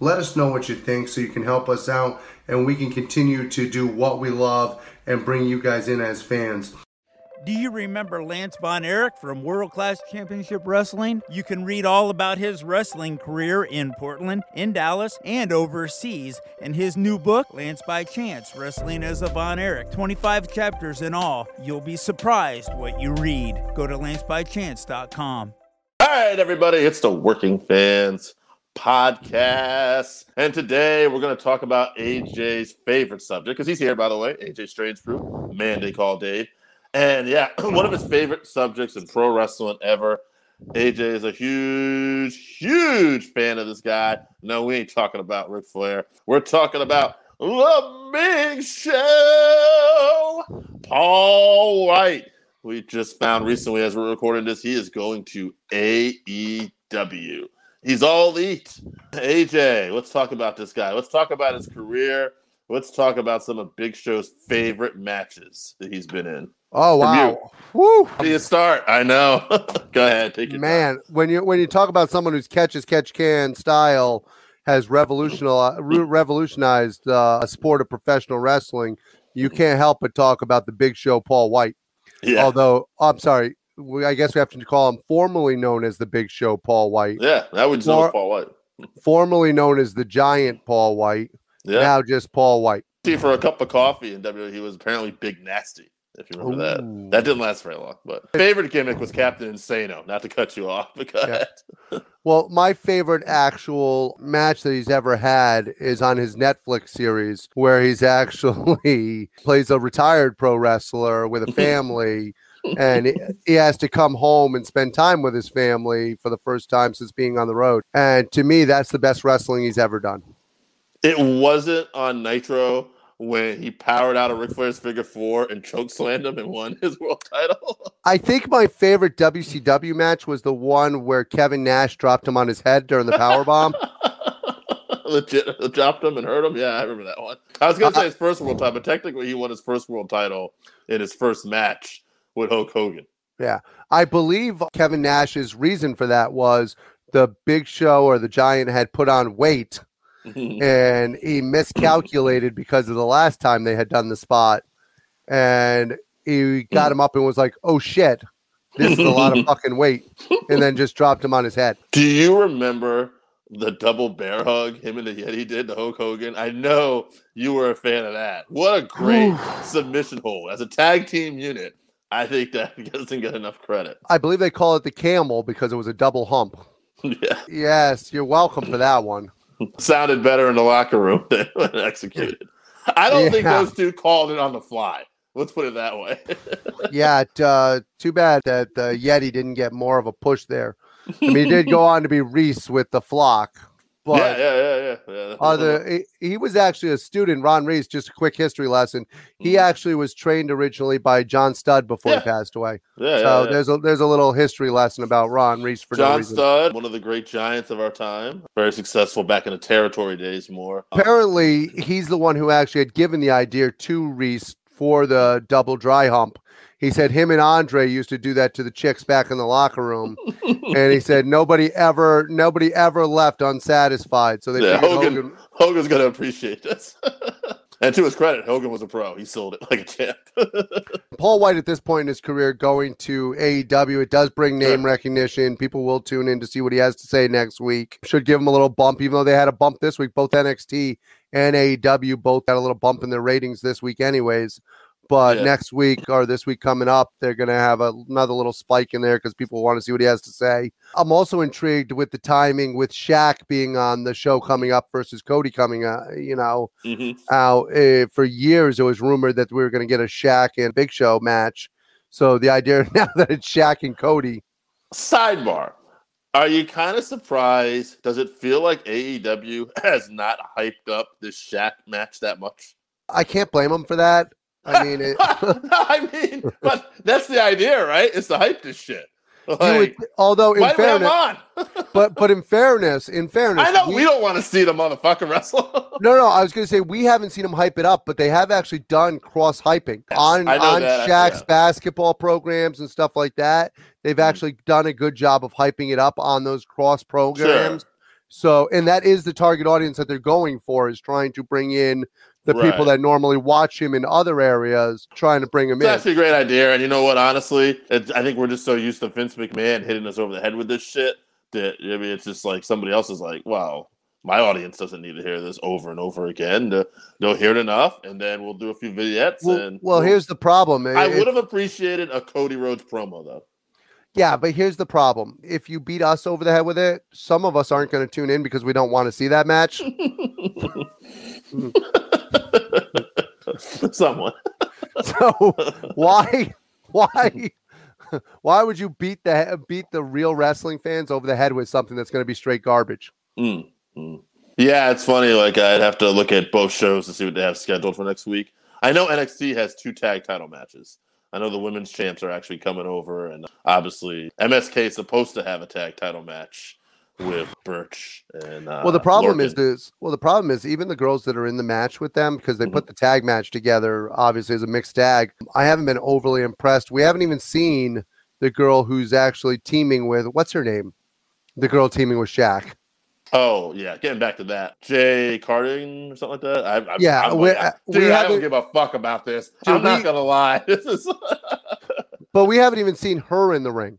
let us know what you think so you can help us out and we can continue to do what we love and bring you guys in as fans. Do you remember Lance Von Erich from World Class Championship Wrestling? You can read all about his wrestling career in Portland, in Dallas, and overseas in his new book, Lance by Chance Wrestling as a Von Erich. 25 chapters in all. You'll be surprised what you read. Go to lancebychance.com. All right, everybody, it's the Working Fans Podcast. And today we're going to talk about AJ's favorite subject, because he's here, by the way, AJ Strange Crew, man they call Dave. And yeah, one of his favorite subjects in pro wrestling ever. AJ is a huge, huge fan of this guy. No, we ain't talking about Ric Flair. We're talking about the Big Show, Paul White. We just found recently, as we're recording this, he is going to AEW. He's all elite. AJ, let's talk about this guy. Let's talk about his career. Let's talk about some of Big Show's favorite matches that he's been in. Oh wow. Woo. How do you start? I know. Go ahead, take it. Man, when you when you talk about someone whose catch as catch can style has revolutionized revolutionized uh, a sport of professional wrestling, you can't help but talk about the Big Show Paul White. Yeah, Although I'm sorry, we, I guess we have to call him formerly known as the Big Show Paul White, yeah, that would know Paul White. formerly known as the Giant Paul White, Yeah, now just Paul White. see, for a cup of coffee in WWE, he was apparently Big Nasty. If you remember Ooh. that, that didn't last very long. But favorite gimmick was Captain Insano. Not to cut you off, go Yeah. Well, my favorite actual match that he's ever had is on his Netflix series, where he's actually plays a retired pro wrestler with a family, and he- he has to come home and spend time with his family for the first time since being on the road. And to me, that's the best wrestling he's ever done. It wasn't on Nitro when he powered out of Ric Flair's figure four and choke slammed him and won his world title. I think my favorite WCW match was the one where Kevin Nash dropped him on his head during the power bomb. Legit dropped him and hurt him. Yeah, I remember that one. I was gonna uh, say his first world title, but technically he won his first world title in his first match with Hulk Hogan. Yeah. I believe Kevin Nash's reason for that was the Big Show or the Giant had put on weight mm-hmm. and he miscalculated because of the last time they had done the spot, and he got him up and was like, "Oh shit, this is a lot of fucking weight," and then just dropped him on his head. Do you remember the double bear hug him and the Yeti did to Hulk Hogan? I know you were a fan of that. What a great submission hold as a tag team unit. I think that doesn't get enough credit. I believe they call it the camel because it was a double hump. yeah, Yes, you're welcome for that one. sounded better in the locker room than when executed. I don't think those two called it on the fly. Let's put it that way. Yeah, it, uh, too bad that the Yeti didn't get more of a push there. I mean, he did go on to be Reese with the flock, but yeah, yeah, yeah, yeah. the he, was actually a student, Ron Reese, just a quick history lesson. He Mhm. actually was trained originally by John Studd before Yeah. he passed away. yeah, so yeah, there's a there's a little history lesson about Ron Reese for no John reason. Studd, one of the great giants of our time, very successful back in the territory days. More Apparently, he's the one who actually had given the idea to Reese for the double dry hump. He said him and Andre used to do that to the chicks back in the locker room, and he said nobody ever, nobody ever left unsatisfied. So they Yeah, Hogan, Hogan Hogan's gonna appreciate this. and to his credit, Hogan was a pro. He sold it like a champ. Paul White at this point in his career going to AEW, it does bring name Sure. recognition. People will tune in to see what he has to say next week. Should give him a little bump, even though they had a bump this week. Both NXT and AEW both got a little bump in their ratings this week, anyways. But Yeah. next week or this week coming up, they're going to have a, another little spike in there because people want to see what he has to say. I'm also intrigued with the timing with Shaq being on the show coming up versus Cody coming, uh, you know, Mhm. out uh, for years. It was rumored that we were going to get a Shaq and Big Show match. So the idea now that it's Shaq and Cody, Sidebar: Are you kind of surprised? Does it feel like AEW has not hyped up this Shaq match that much? I can't blame them for that. I mean, it, I mean, but that's the idea, right? It's to hype this shit. you would, although in why do we have fairness, on? but but in fairness, in fairness, I know we- we don't want to see the motherfucker wrestle. No, no, I was going to say we haven't seen them hype it up, but they have actually done cross hyping on on that, Shaq's yeah. basketball programs and stuff like that. They've Mhm. actually done a good job of hyping it up on those cross programs. So, and that is the target audience that they're going for is trying to bring in the people that normally watch him in other areas, trying to bring him It's in. That's a great idea, and you know what? Honestly, it, I think we're just so used to Vince McMahon hitting us over the head with this shit that I mean, it's just like somebody else is like, "Wow, my audience doesn't need to hear this over and over again. They'll hear it enough, and then we'll do a few vignettes." Well, and well, we'll- here's the problem. I would have appreciated a Cody Rhodes promo though. Yeah, but here's the problem. If you beat us over the head with it, some of us aren't going to tune in because we don't want to see that match. Someone. So why why why would you beat the beat the real wrestling fans over the head with something that's going to be straight garbage? Mm, mm. Yeah, it's funny. Like I'd have to look at both shows to see what they have scheduled for next week. I know NXT has two tag title matches. I know the women's champs are actually coming over, and obviously MSK is supposed to have a tag title match with Burch and. Uh, well, the problem is this. Well, the problem is even the girls that are in the match with them because they Mhm. put the tag match together, obviously as a mixed tag. I haven't been overly impressed. We haven't even seen the girl who's actually teaming with what's her name, the girl teaming with Shaq. Oh yeah, getting back to that, Jay Carding or something like that. I, I, Yeah, I'm we- like, uh, dude, we I don't give a fuck about this. Dude, I'm not we- gonna lie. This is But we haven't even seen her in the ring.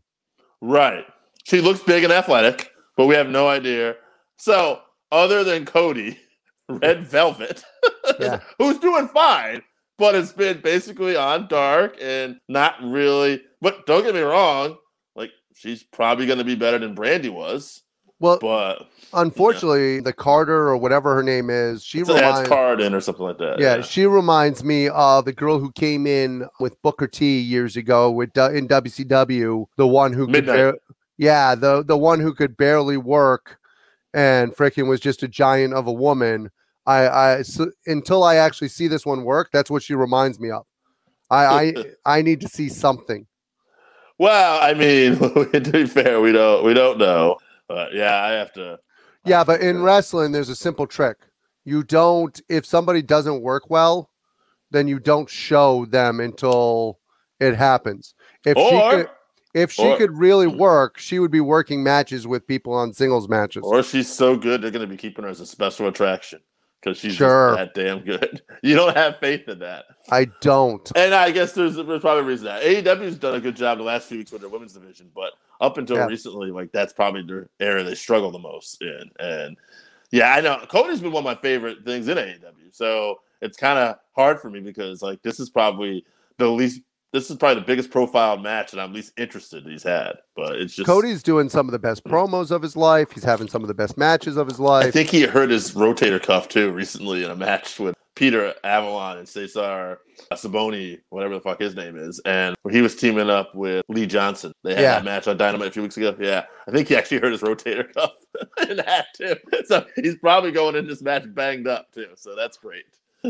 Right. She looks big and athletic, but we have no idea. So, other than Cody, Red Velvet, Yeah. who's doing fine, but it's been basically on dark and not really. But don't get me wrong, like she's probably going to be better than Brandy was, Well, but unfortunately, the Carter or whatever her name is, she reminds Cardin or something like that. Yeah, she reminds me of the girl who came in with Booker T years ago with in WCW, the one who could Midnight. yeah, the the one who could barely work and freaking was just a giant of a woman. I I s until I actually see this one work, that's what she reminds me of. I I, I need to see something. Well, I mean, to be fair, we don't we don't know, but yeah, I have to. Yeah, but in wrestling, there's a simple trick. You don't, if somebody doesn't work well, then you don't show them until it happens. If she could, if she or- could really hmm. work, she would be working matches with people on singles matches. Or she's so good, they're going to be keeping her as a special attraction because she's just Sure. that damn good. You don't have faith in that. I don't. And I guess there's, there's probably a reason that AEW's done a good job the last few weeks with their women's division, but up until Yeah. recently, like that's probably their area they struggle the most in. And yeah, I know Cody's been one of my favorite things in AEW, so it's kind of hard for me because like this is probably the least. This is probably the biggest profile match that I'm least interested he's had, but it's just Cody's doing some of the best promos of his life. He's having some of the best matches of his life. I think he hurt his rotator cuff too recently in a match with Peter Avalon and Cesar Saboni, whatever the fuck his name is, and he was teaming up with Lee Johnson. They had Yeah. that match on Dynamite a few weeks ago. Yeah, I think he actually hurt his rotator cuff in that too. So he's probably going in this match banged up too. So that's great.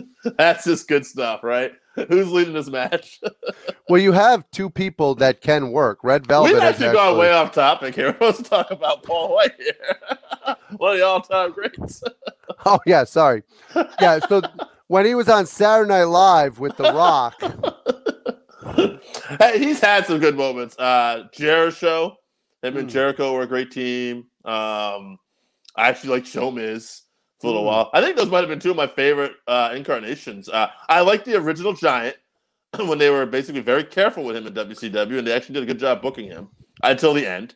That's just good stuff, right? Who's leading this match? well, you have two people that can work. Red Velvet. We've actually gone way off topic here. Let's talk about Paul White here. One of the all-time greats. Oh yeah, sorry. Yeah, so when he was on Saturday Night Live with The Rock, hey, he's had some good moments. Uh, Jericho, him and Mm. Jericho were a great team. Um, I actually like Show Miz for a little Mm. while. I think those might have been two of my favorite uh, incarnations. Uh, I like the original Giant when they were basically very careful with him in WCW, and they actually did a good job booking him until the end.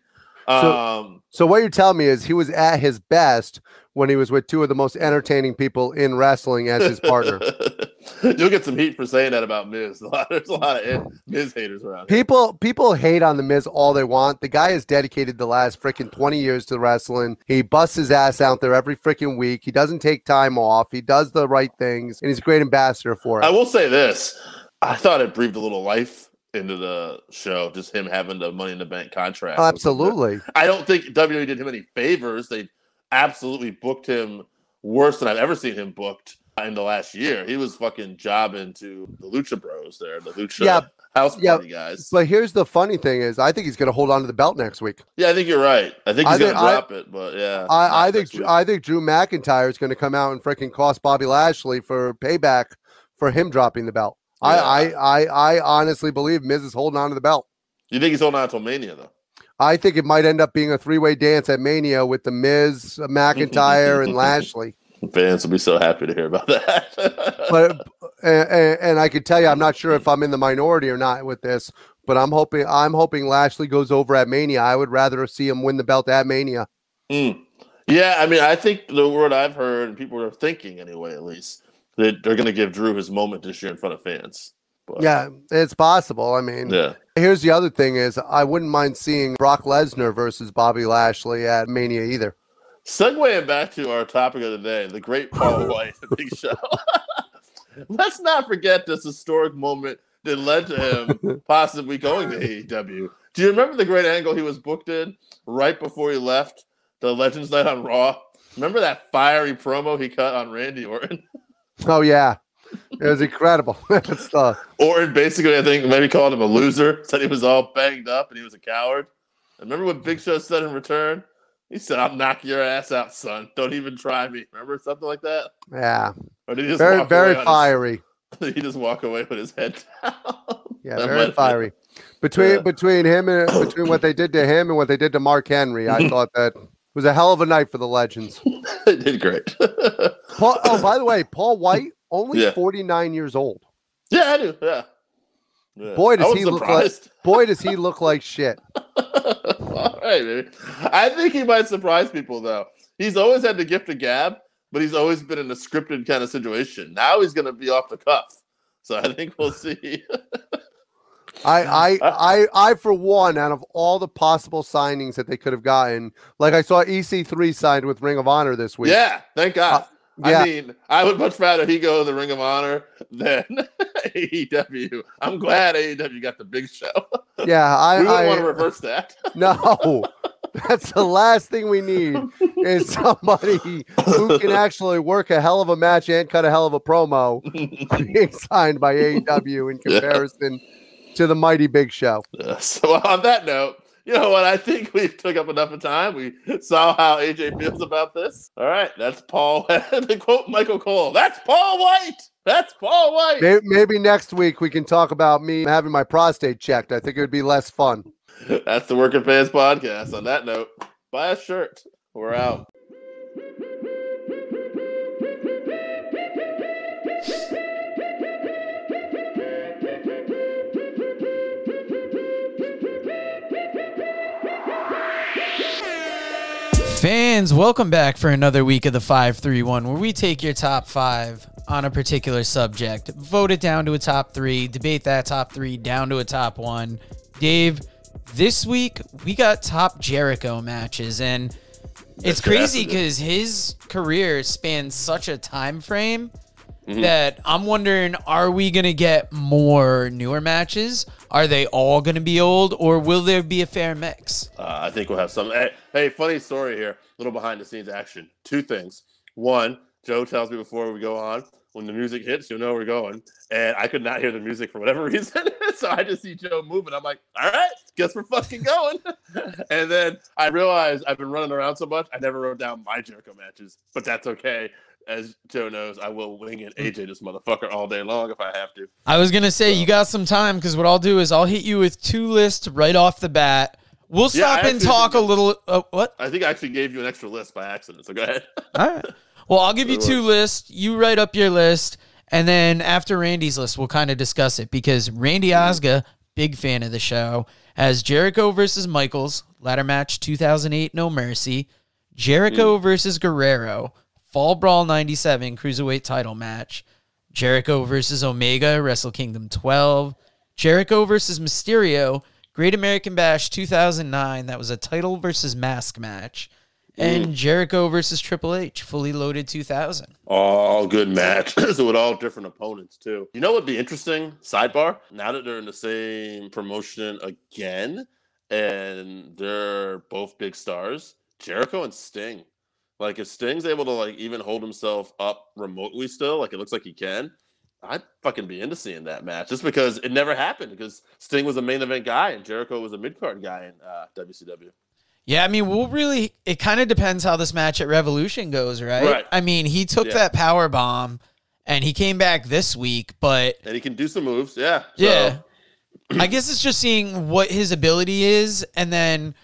So- Um, So what you're telling me is he was at his best when he was with two of the most entertaining people in wrestling as his partner. You'll get some heat for saying that about Miz. There's a lot of Miz haters around. here. People people hate on the Miz all they want. The guy has dedicated the last freaking 20 years to wrestling. He busts his ass out there every freaking week. He doesn't take time off. He does the right things, and he's a great ambassador for it. I will say this: I thought it breathed a little life into the show, just him having the Money in the Bank contract. Oh, absolutely. I don't think WWE did him any favors. They absolutely booked him worse than I've ever seen him booked in the last year. He was fucking jobbing to the Lucha Bros there, the Lucha Yeah, House yeah, Party guys. But here's the funny thing is I think he's going to hold on to the belt next week. yeah, I think you're right. I think I he's gonna I- drop it, but yeah, I, I think. I think Drew McIntyre is going to come out and freaking cost Bobby Lashley for payback for him dropping the belt. I, Yeah. I, I I honestly believe Miz is holding on to the belt. you think he's holding on until Mania though. I think it might end up being a three way dance at Mania with the Miz, McIntyre, and Lashley. Fans will be so happy to hear about that. But and, and I can tell you, I'm not sure if I'm in the minority or not with this, but I'm hoping I'm hoping Lashley goes over at Mania. I would rather see him win the belt at Mania. Mm. Yeah, I mean, I think the word I've heard, and people are thinking anyway, at least, that they're going to give Drew his moment this year in front of fans. But, Yeah, it's possible. I mean, yeah. here's the other thing: is I wouldn't mind seeing Brock Lesnar versus Bobby Lashley at Mania either. Segueing back to our topic of the day, the great Paul White, the Big Show. Let's not forget this historic moment that led to him possibly going to AEW. Do you remember the great angle he was booked in right before he left the Legends Night on Raw? Remember that fiery promo he cut on Randy Orton? Oh yeah, it was incredible. That's the Orton basically, I think, maybe called him a loser, said he was all banged up and he was a coward. And remember what Big Show said in return? He said, I'll knock your ass out, son. Don't even try me. Remember something like that? yeah, Or did he just very very fiery. His, he just walk away with his head down? Yeah, That very fiery. Between Yeah. between him and between what they did to him and what they did to Mark Henry, I thought that was a hell of a night for the legends. it did great. Paul, oh, by the way, Paul White only Yeah. 49 years old. yeah, I do. Yeah. Yeah. Boy, does he look like- Boy, does he look like shit. All right, baby. I think he might surprise people though. He's always had the gift of gab, but he's always been in a scripted kind of situation. Now he's going to be off the cuff. So I think we'll see. I, I, I, I, for one, out of all the possible signings that they could have gotten, like I saw EC3 signed with Ring of Honor this week. yeah, thank God. Uh, yeah. I mean, I would much rather he go to the Ring of Honor than AEW. I'm glad AEW got the big show. Yeah, I, we wouldn't I want to reverse that. no, that's the last thing we need is somebody who can actually work a hell of a match and cut a hell of a promo being signed by AEW in Yeah. To the mighty Big Show. Uh, so on that note, you know what? I think we took up enough of time. We saw how AJ feels about this. All right, that's Paul. to quote Michael Cole, that's Paul White. That's Paul White. Maybe, maybe next week we can talk about me having my prostate checked. I think it would be less fun. That's the Working Fans podcast. On that note, buy a shirt. We're out. Fans, welcome back for another week of the 531, where we take your top five on a particular subject, vote it down to a top three, debate that top three down to a top one. Dave, this week we got top Jericho matches, and it's That's crazy because his career spans such a time frame that I'm wondering are we going to get more newer matches? Are they all going to be old, or will there be a fair mix? Uh, I think we'll have some. Hey, hey, funny story here. A little behind the scenes action. Two things. One, Joe tells me before we go on when the music hits, you'll know we're going. And I could not hear the music for whatever reason, so I just see Joe moving. I'm like, all right, guess we're fucking going. and then I realized I've been running around so much, I never wrote down my Jericho matches, but that's okay as Joe knows, I will wing it mm. AJ this motherfucker all day long if I have to. I was gonna say you got some time because what I'll do is I'll hit you with two lists right off the bat. We'll Yeah, stop and talk a little. Uh, what? I think I actually gave you an extra list by accident, so go ahead. All right. Well, I'll give you two lists. You write up your list, and then after Randy's list, we'll kind of discuss it because Randy mm-hmm. Osga, big fan of the show, has Jericho versus Michaels, ladder match 2008, No Mercy, Jericho mm. versus Guerrero, Fall Brawl 97, cruiserweight title match, Jericho versus Omega, Wrestle Kingdom 12, Jericho versus Mysterio, Great American Bash 2009, that was a title versus mask match, and mm. Jericho versus Triple H, fully loaded 2000. All good match. so with all different opponents too. You know what'd be interesting? Sidebar. Now that they're in the same promotion again, and they're both big stars, Jericho and Sting. Like if Sting's able to like even hold himself up remotely still, like it looks like he can, I'd fucking be into seeing that match just because it never happened because Sting was a main event guy and Jericho was a mid card guy in uh, WCW. Yeah, I mean, we'll really. It kind of depends how this match at Revolution goes, right? Right. I mean, he took Yeah. that power bomb, and he came back this week, but And he can do some moves, yeah. So- yeah, I guess it's just seeing what his ability is, and then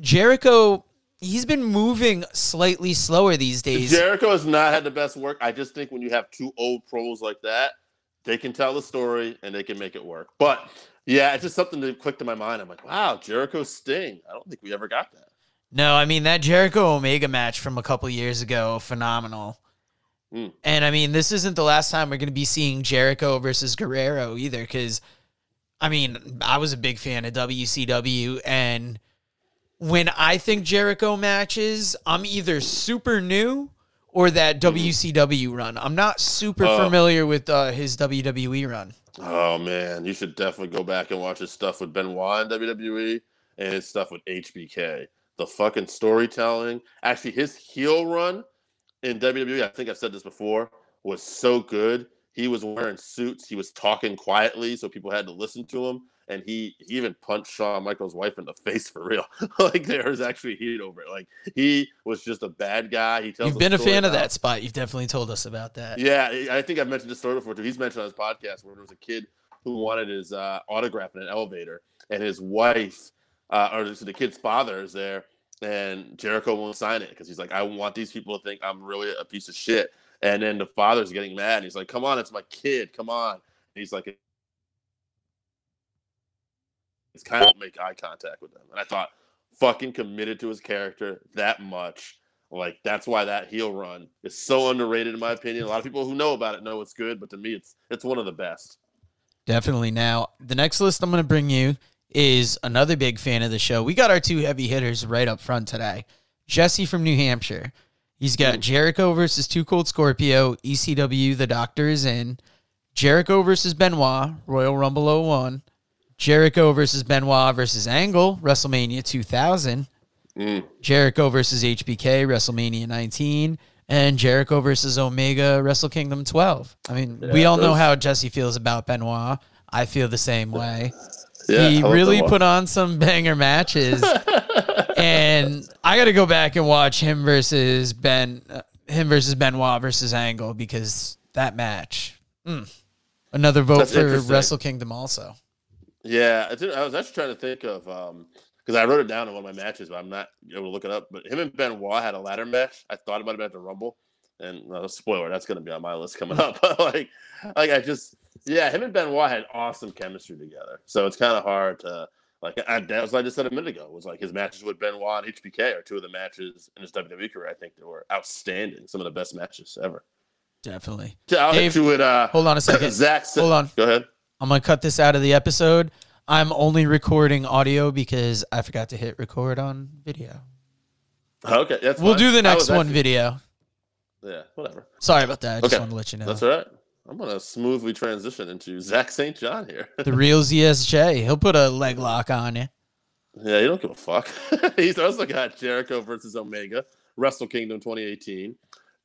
Jericho. He's been moving slightly slower these days. Jericho has not had the best work. I just think when you have two old pros like that, they can tell the story and they can make it work. But yeah, it's just something that clicked in my mind. I'm like, wow, Jericho Sting. I don't think we ever got that. No, I mean that Jericho Omega match from a couple years ago, phenomenal. Mm. And I mean, this isn't the last time we're going to be seeing Jericho versus Guerrero either, because I mean, I was a big fan of WCW, and when I think Jericho matches, I'm either super new or that WCW run. I'm not super Oh. familiar with uh, his WWE run. Oh man, you should definitely go back and watch his stuff with Benoit in WWE and his stuff with HBK. The fucking storytelling. Actually, his heel run in WWE, I think I've said this before, was so good. He was wearing suits. He was talking quietly, so people had to listen to him. And he, he even punched Shawn Michaels' wife in the face for real. like there was actually heat over it. Like he was just a bad guy. He tells You've been a fan of that spot. You've definitely told us about that. yeah, I think I've mentioned this story before too. He's mentioned on his podcast where there was a kid who wanted his uh, autograph in an elevator, and his wife, uh, or the kid's father, is there, and Jericho won't sign it because he's like, I want these people to think I'm really a piece of shit. And then the father's getting mad. And he's like, Come on, it's my kid. Come on. And he's like, kind of make eye contact with them. And I thought, fucking committed to his character that much. Like that's why that heel run is so underrated in my opinion. A lot of people who know about it know it's good, but to me, it's it's one of the best. Definitely. Now, the next list I'm going to bring you is another big fan of the show. We got our two heavy hitters right up front today. Jesse from New Hampshire. He's got Jericho versus Two Cold Scorpio, ECW, The Doctor is in. Jericho versus Benoit, Royal Rumble 01. Jericho versus Benoit versus Angle, WrestleMania 2000. Mm. Jericho versus HBK, WrestleMania 19. And Jericho versus Omega, Wrestle Kingdom 12. I mean, we Yeah, all know how Jesse feels about Benoit. I feel the same way. Yeah, he really put on some banger matches. and I got to go back and watch him versus Ben, uh, him versus Benoit versus Angle because that match. mm. Another vote That's for. Wrestle Kingdom also. Yeah, I, did, I was actually trying to think of um because I wrote it down in one of my matches, but I'm not able to look it up. But him and Benoit had a ladder match. I thought about it might have been at the Rumble, and uh, spoiler, that's going to be on my list coming up. But like, like I just yeah, him and Benoit had awesome chemistry together. So it's kind of hard to like. I, that was like I just said a minute ago. Was like his matches with Benoit and HBK are two of the matches in his WWE career. I think they were outstanding. Some of the best matches ever. Definitely. I'll Dave, hit you with uh. Hold on a second. Zach. Hold on. Go ahead. I'm going to cut this out of the episode. I'm only recording audio because I forgot to hit record on video. Okay, that's We'll fine. do the next one actually- video. Yeah, whatever. Sorry about that. I just want to let you know. That's all right. I'm gonna smoothly transition into Zach St. John here. The real ZSJ. He'll put a leg lock on you. yeah, you don't give a fuck. He's also got Jericho versus Omega, Wrestle Kingdom 2018.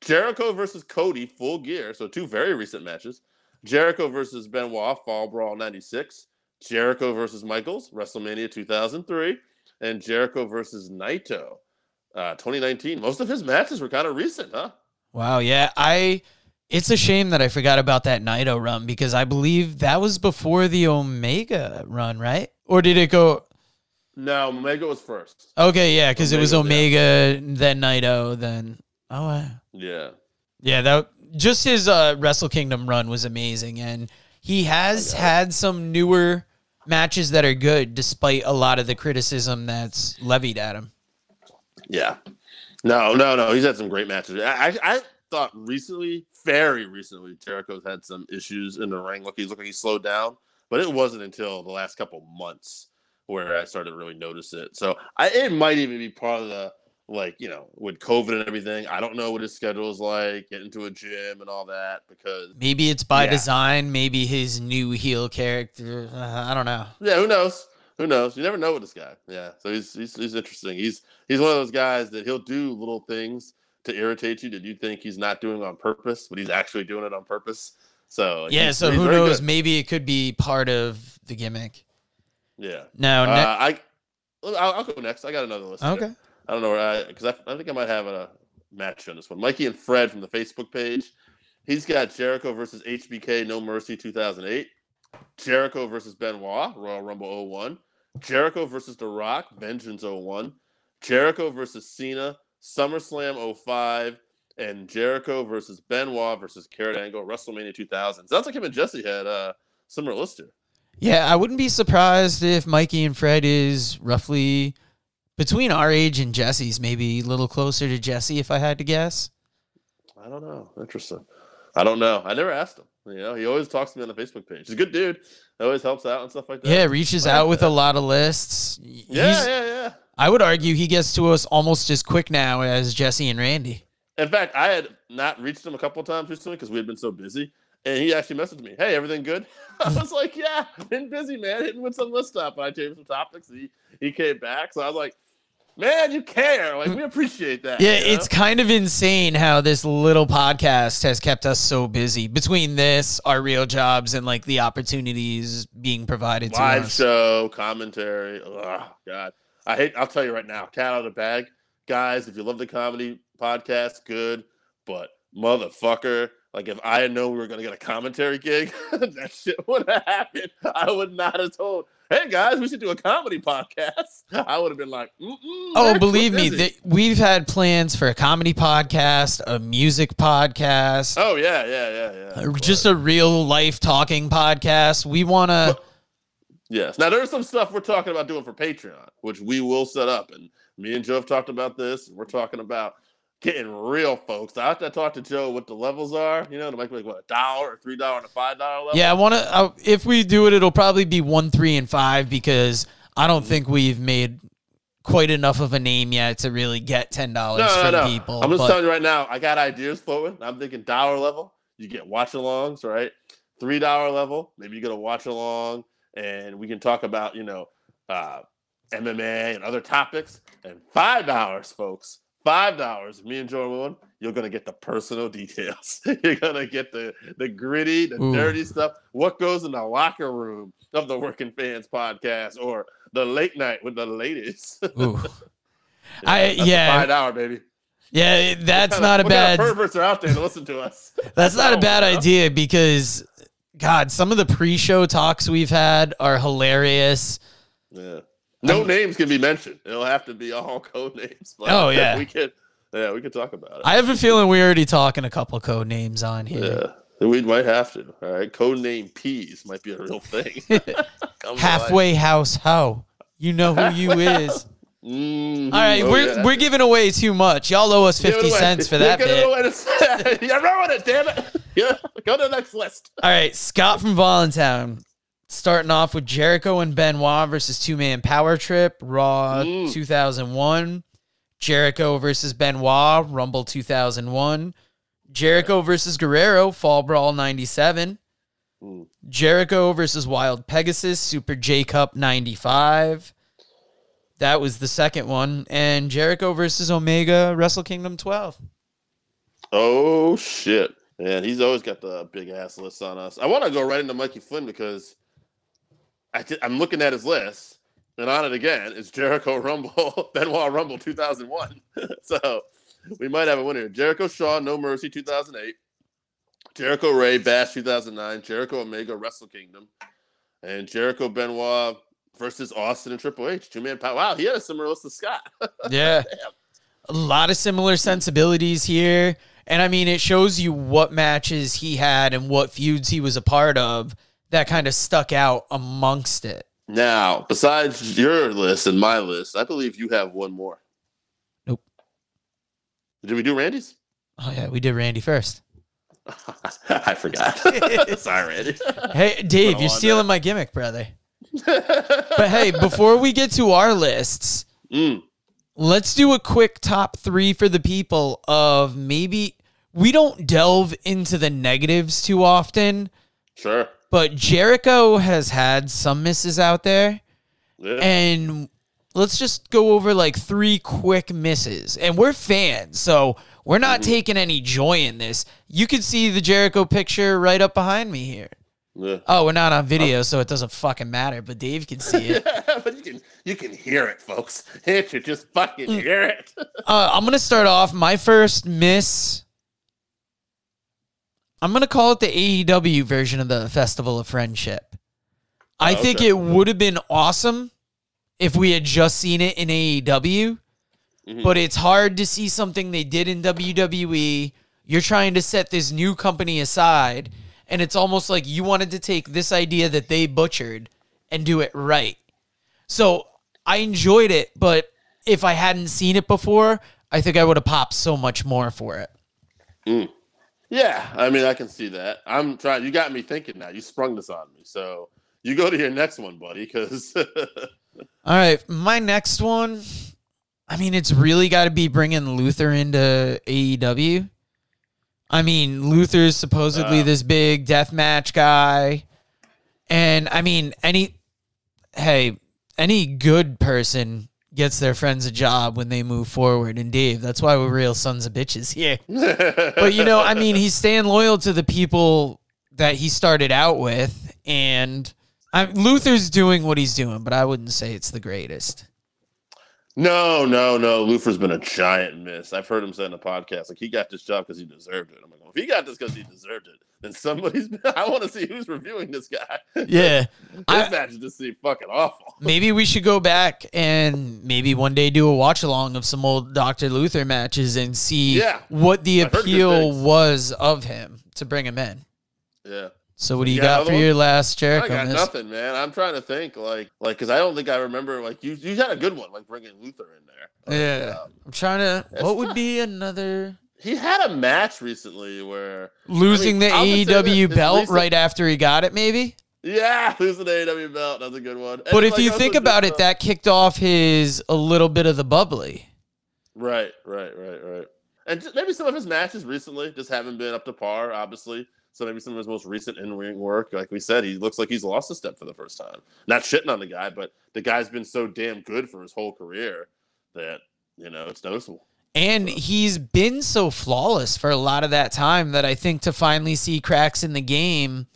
Jericho versus Cody, full gear. So two very recent matches. Jericho versus Benoit, Fall Brawl 96. Jericho versus Michaels, WrestleMania 2003. And Jericho versus Naito, uh, 2019. Most of his matches were kind of recent, huh? Wow, yeah. I it's a shame that I forgot about that Naito run because I believe that was before the Omega run, right? Or did it go No, Omega was first. Okay, yeah, because it was Omega, Omega, then Naito, then oh wow. Yeah. Yeah, that just his uh, Wrestle Kingdom run was amazing, and he has had some newer matches that are good, despite a lot of the criticism that's levied at him. Yeah. No, no, no. He's had some great matches. I, I, I thought recently, very recently, Jericho's had some issues in the ring. Look, he's looking, he slowed down, but it wasn't until the last couple months where I started to really notice it. So I, it might even be part of the like you know with COVID and everything. I don't know what his schedule is like, getting to a gym and all that because Maybe it's by Yeah. design. Maybe his new heel character. Uh, I don't know. yeah, who knows? Who knows? You never know with this guy. Yeah, so he's he's, he's interesting. He's he's one of those guys that he'll do little things to irritate you that you think he's not doing on purpose, but he's actually doing it on purpose. So Yeah, he's- so he's who knows? good. Maybe it could be part of the gimmick. Yeah. No, Uh, ne- I I'll, I'll go next. I got another list. here. I don't know where I because I, I think I might have a match on this one. Mikey and Fred from the Facebook page. He's got Jericho versus HBK No Mercy 2008. Jericho versus Benoit Royal Rumble 01. Jericho versus The Rock Vengeance 01. Jericho versus Cena SummerSlam 05. And Jericho versus Benoit versus Kurt Angle WrestleMania 2000. Sounds like him and Jesse had uh, similar list here. Yeah, I wouldn't be surprised if Mikey and Fred is roughly between our age and Jesse's, maybe a little closer to Jesse, if I had to guess. I don't know. Interesting. I don't know. I never asked him. You know, he always talks to me on the Facebook page. He's a good dude. He Always helps out and stuff like that. Yeah, reaches out with a lot of lists. yeah, He's- yeah, yeah. I would argue he gets to us almost as quick now as Jesse and Randy. In fact, I had not reached him a couple of times recently because we had been so busy, and he actually messaged me, "Hey, everything good?" I was like, "Yeah, been busy, man. Hitting with some list stuff." And I changed some topics. And he he came back, so I was like, "Man, you care. Like, mm. we appreciate that." Yeah, you know? it's kind of insane how this little podcast has kept us so busy between this, our real jobs, and like the opportunities being provided to us. live us. show commentary. Oh God, I hate. I'll tell you right now, cat out of the bag, guys. If you love the comedy podcast, good. But motherfucker, like if I had known we were gonna get a commentary gig, that shit would have happened. I would not have told. Hey guys, we should do a comedy podcast. I would have been like, Mm-mm, Oh, believe me, th- we've had plans for a comedy podcast, a music podcast, oh yeah, yeah, yeah, yeah. just a real life talking podcast. We want to. Yes. Now there's some stuff we're talking about doing for Patreon, which we will set up. And me and Joe have talked about this. We're talking about getting real folks. I have to talk to Joe what the levels are, you know, to make like what a dollar or three dollar and a five dollar level. Yeah, I want to. Uh, if we do it, it'll probably be one, three, and five because I don't think we've made quite enough of a name yet to really get ten dollars No, no, from no. people. I'm just but- telling you right now, I got ideas floating. I'm thinking dollar level, you get watch alongs, right? Three dollar level, maybe you get a watch along, and we can talk about, you know, uh, MMA and other topics. And five dollars, folks, five dollars. Me and Jordan are you're gonna get the personal details. you're gonna get the the gritty, the Ooh. dirty stuff. What goes in the locker room of the Working Fans podcast, or the late night with the ladies. Ooh. I- yeah. five dollar baby. Yeah, that's What not a of- kind bad. of perverts are out there to listen to us. That's not a bad idea because, God, some of the pre-show talks we've had are hilarious. Yeah. No I'm- names can be mentioned. It'll have to be all code names. But Oh, yeah. we could. Yeah, we could talk about it. I have a feeling we're already talking a couple code names on here. yeah, we might have to. All right, code name peas might be a real thing. Halfway house ho. You know who you is. Mhm. All right, Oh, we're yeah. we're giving away too much. Y'all owe us fifty cents for that bit. to- You're it, damn it. Yeah, go to the next list. All right, Scott from Voluntown. Starting off with Jericho and Benoit versus Two Man Power Trip, Raw Mm. 2001. Jericho versus Benoit, Rumble 2001. Jericho versus Guerrero, Fall Brawl 97. Mm. Jericho versus Wild Pegasus, Super J Cup 95. That was the second one. And Jericho versus Omega, Wrestle Kingdom 12. Oh shit, man! He's always got the big ass list on us. I want to go right into Mikey Flynn because I am looking at his list, and on it again is Jericho Rumble, Benoit Rumble 2001. so we might have a winner. Jericho Shawn, No Mercy, 2008. Jericho Rey, Bash, 2009. Jericho Omega, Wrestle Kingdom, and Jericho Benoit versus Austin and Triple H. Two man power. Wow, he had a similar list to Scott. Yeah. a lot of similar sensibilities here. And I mean, it shows you what matches he had and what feuds he was a part of that kind of stuck out amongst it. now, besides your list and my list, I believe you have one more. Nope. Did we do Randy's? Oh, yeah, we did Randy first. I forgot. Sorry, Randy. Hey, Dave, you're stealing my gimmick, brother. But hey, before we get to our lists, Mm, let's do a quick top three for the people of maybe we don't delve into the negatives too often, sure. But Jericho has had some misses out there. Yeah. And let's just go over like three quick misses. And we're fans, so we're not Mm-hmm. taking any joy in this. You can see the Jericho picture right up behind me here. yeah. Oh, we're not on video, so it doesn't fucking matter, but Dave can see it. but you can you can hear it, folks. You just fucking Mm. hear it. Uh, I'm gonna start off my first miss. I'm gonna call it the AEW version of the Festival of Friendship. I Oh, think it would have been awesome if we had just seen it in AEW, Mhm. but it's hard to see something they did in WWE. You're trying to set this new company aside, and it's almost like you wanted to take this idea that they butchered and do it right. So I enjoyed it, but if I hadn't seen it before, I think I would have popped so much more for it. Yeah, I mean I can see that. I'm trying. You got me thinking now. You sprung this on me. So you go to your next one, buddy, because All right, my next one. I mean, it's really got to be bringing Luther into AEW. I mean, Luther's supposedly Uh. this big death match guy, and I mean, any hey, any good person gets their friends a job when they move forward. And Dave, that's why we're real sons of bitches here. but you know, I mean, he's staying loyal to the people that he started out with, and I, Luther's doing what he's doing, but I wouldn't say it's the greatest. no, no, no. Luther's been a giant miss. I've heard him say in the podcast like he got this job because he deserved it. I'm like, well, if he got this because he deserved it, then somebody's. I want to see who's reviewing this guy. Yeah, this I- match just seemed fucking awful. maybe we should go back and maybe one day do a watch along of some old Doctor Luther matches and see Yeah. what the I've heard good appeal was of him to bring him in. Yeah. So, what do you You got got for one? your last I got nothing, man. I'm trying to think, like, like, because I don't think I remember, like, you, you had a good one, like bringing Luther in there. Yeah, uh, I'm trying to. What would be another He had a match recently where, losing I mean, the AEW belt recent- right after he got it? Maybe. yeah, losing the AW belt. That's a good one. And, But if like, you think about it, that kicked off his a little bit of the bubbly. right, right, right, right, and just, maybe some of his matches recently just haven't been up to par, obviously. So maybe some of his most recent in-ring work, like we said, he looks like he's lost a step for the first time. Not shitting on the guy, but the guy's been so damn good for his whole career that you know it's noticeable. And he's been so flawless for a lot of that time that I think to finally see cracks in the game,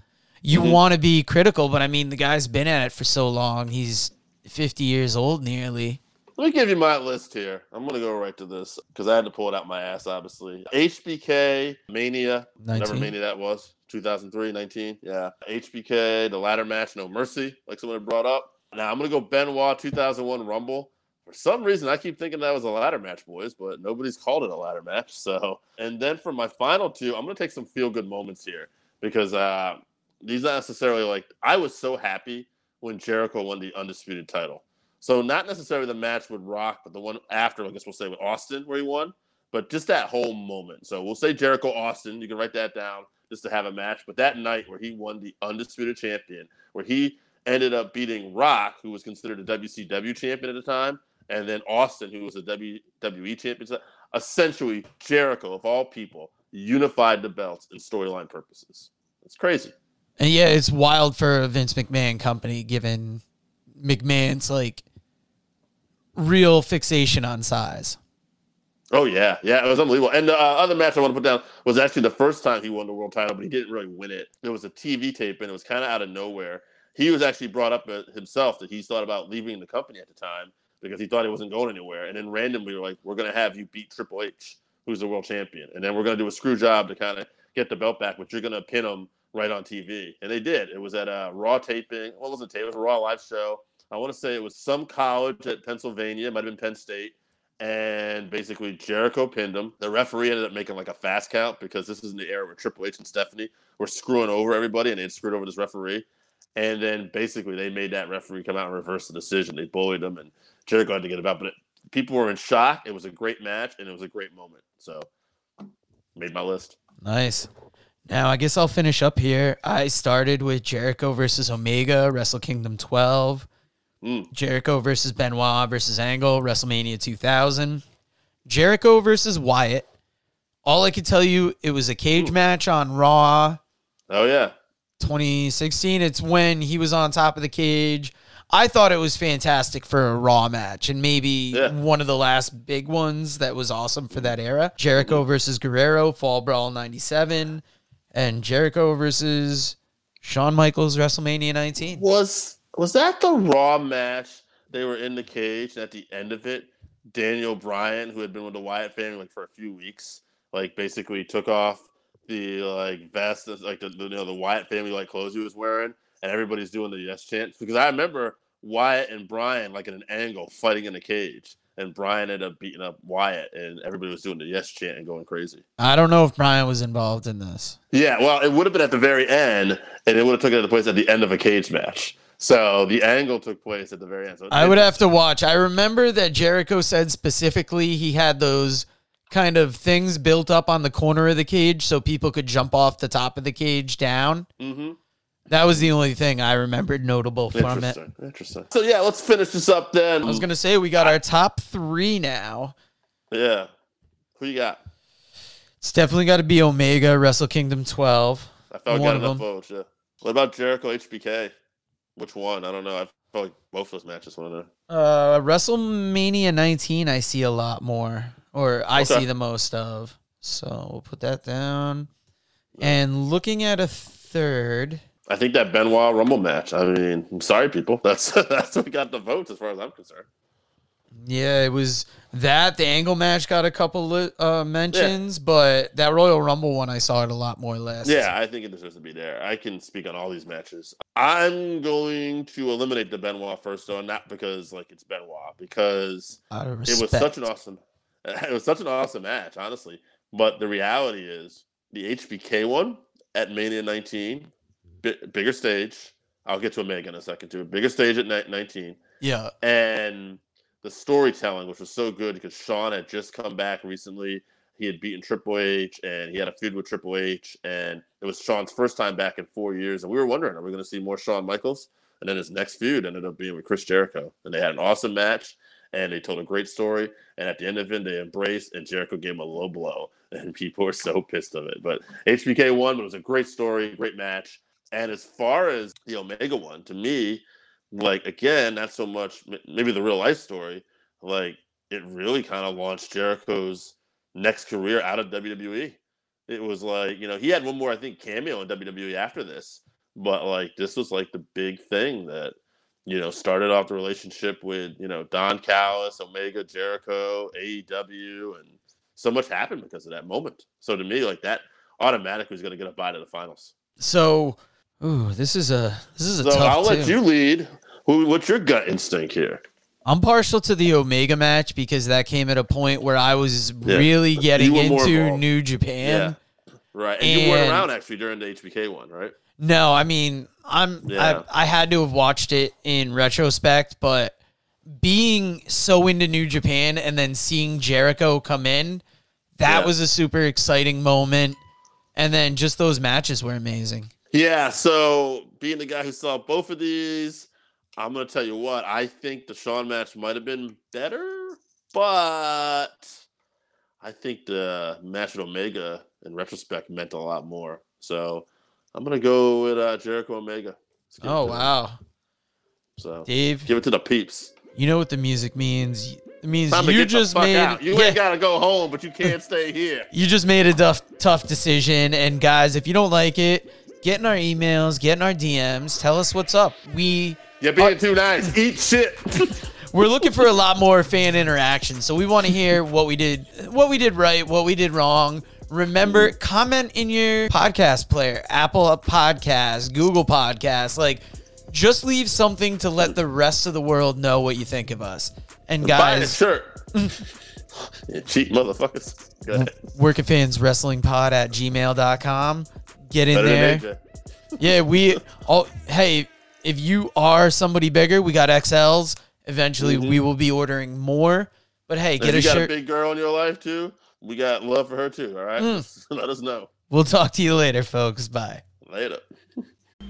you Mhm. want to be critical. But I mean, the guy's been at it for so long. He's 50 years old nearly. Let me give you my list here. I'm gonna go right to this because I had to pull it out my ass, obviously. HBK Mania, whatever 19. Mania that was, 2003, 19. Yeah, HBK, the ladder match, No Mercy, like someone had brought up. Now I'm gonna go Benoit 2001 Rumble. For some reason, I keep thinking that was a ladder match, boys, but nobody's called it a ladder match. So, and then for my final two, I'm gonna take some feel good moments here because uh, these not necessarily like I was so happy when Jericho won the undisputed title. So not necessarily the match with Rock, but the one after, I guess we'll say with Austin where he won. But just that whole moment. So we'll say Jericho Austin. You can write that down just to have a match. But that night where he won the undisputed champion, where he ended up beating Rock, who was considered a WCW champion at the time, and then Austin, who was a WWE champion. Essentially, Jericho, of all people, unified the belts in storyline purposes. It's crazy. And yeah, it's wild for a Vince McMahon company, given McMahon's like real fixation on size. Oh yeah, yeah, it was unbelievable. And the uh, other match I want to put down was actually the first time he won the world title, but he didn't really win it. It was a TV tape, and it was kind of out of nowhere. He was actually brought up uh, himself that he thought about leaving the company at the time because he thought he wasn't going anywhere. And then randomly, we were like, "We're going to have you beat Triple H who's the world champion, and then we're gonna do a screw job to kind of get the belt back, but you're gonna pin him right on TV, and they did. It was at a Raw taping. What was it? Tape? It was a Raw live show. I want to say it was some college at Pennsylvania, it might have been Penn State, and basically Jericho pinned him. The referee ended up making like a fast count because this is in the era where Triple H and Stephanie were screwing over everybody, and they had screwed over this referee. And then basically they made that referee come out and reverse the decision. They bullied him, and Jericho had to get it out. But it, people were in shock. It was a great match, and it was a great moment. So made my list. Nice. Now, I guess I'll finish up here. I started with Jericho versus Omega, Wrestle Kingdom 12. Mm. Jericho versus Benoit versus Angle, WrestleMania 2000. Jericho versus Wyatt. All I can tell you, it was a cage match on Raw Oh yeah, 2016. It's when he was on top of the cage. I thought it was fantastic for a Raw match and maybe Yeah. one of the last big ones that was awesome for that era. Jericho versus Guerrero, Fall Brawl 97, and Jericho versus Shawn Michaels, WrestleMania 19. was was that the Raw match? They were in the cage, and at the end of it, Daniel Bryan, who had been with the Wyatt family like for a few weeks, like basically took off the like vest, like the, the you know the Wyatt family like clothes he was wearing, and everybody's doing the yes chant because I remember Wyatt and Bryan like in an angle fighting in a cage, and Bryan ended up beating up Wyatt, and everybody was doing the yes chant and going crazy. I don't know if Bryan was involved in this. Yeah, well, it would have been at the very end, and it would have taken place at the end of a cage match. So the angle took place at the very end. So I would have to watch. I remember that Jericho said specifically he had those kind of things built up on the corner of the cage so people could jump off the top of the cage down. hmm That was the only thing I remembered notable from it. Interesting. Interesting. So yeah, let's finish this up then. I was gonna say we got our top three now. yeah. Who you got? It's definitely got to be Omega Wrestle Kingdom 12. I felt One got enough votes. Yeah. What about Jericho HBK? Which one? I don't know. I felt like both those matches. To know? Uh, WrestleMania 19, I see a lot more, or I Okay. see the most of. So we'll put that down. And looking at a third, I think that Benoit Rumble match. I mean, I'm sorry, people. That's that's what got the votes as far as I'm concerned. yeah, it was that. The Angle match got a couple uh, mentions, but that Royal Rumble one, I saw it a lot more list. Yeah, I think it deserves to be there. I can speak on all these matches. I'm going to eliminate the Benoit first, though, not because like it's Benoit, because it was such an awesome, it was such an awesome match, honestly. But the reality is, the HBK one at Mania 19, bi- bigger stage. I'll get to Omega in a second too. Bigger stage at ni- 19, Yeah, and the storytelling, which was so good because Shawn had just come back recently. He had beaten Triple H and he had a feud with Triple H, and it was Shawn's first time back in four years. And we were wondering, are we going to see more Shawn Michaels? And then his next feud ended up being with Chris Jericho, and they had an awesome match, and they told a great story. And at the end of it, they embraced, and Jericho gave him a low blow, and people were so pissed of it. But HBK won, but it was a great story, great match. And as far as the Omega one, to me, like again, not so much maybe the real life story, like it really kind of launched Jericho's next career out of WWE. It was like, you know, he had one more, I think, cameo in WWE after this, but like this was like the big thing that, you know, started off the relationship with, you know, Don Callis, Omega, Jericho, AEW, and so much happened because of that moment. So to me, like that automatically is going to get a bite of the finals. So, ooh, this is a this is a So tough I'll let you lead. Who? What's your gut instinct here? I'm partial to the Omega match because that came at a point where I was Yeah. really getting You were more into. New Japan. Yeah. Right, and, you weren't around actually during the HBK one, right? No, I mean, I'm Yeah. I, I had to have watched it in retrospect, but being so into New Japan and then seeing Jericho come in, that was a super exciting moment. And then just those matches were amazing. Yeah. So being the guy who saw both of these, I'm gonna tell you what I think the Shawn match might have been better, but I think the match with Omega in retrospect meant a lot more. So I'm gonna go with uh, Jericho Omega. Let's give it Oh him. wow. So Dave, give it to the peeps. you know what the music means? It means Time you just made out. You yeah, ain't gotta go home, but you can't stay here. you just made a tough tough decision and guys, if you don't like it, get in our emails, get in our DMs, tell us what's up. We You're being too nice. Eat shit. we're looking for a lot more fan interaction. So we want to hear what we did, what we did right, what we did wrong. Remember, comment in your podcast player, Apple Podcast, Google Podcast, like just leave something to let the rest of the world know what you think of us. And guys, Buy a guys, shirt. you cheap motherfuckers. Go ahead. Working Fans Wrestling Pod at gmail.com. Get in Better there. Yeah, we all hey, if you are somebody bigger, we got XLs. Eventually we will be ordering more. But hey, get you a got shirt. a big girl in your life too, we got love for her too. All right, Mm. Let us know we'll talk to you later, folks. Bye. later.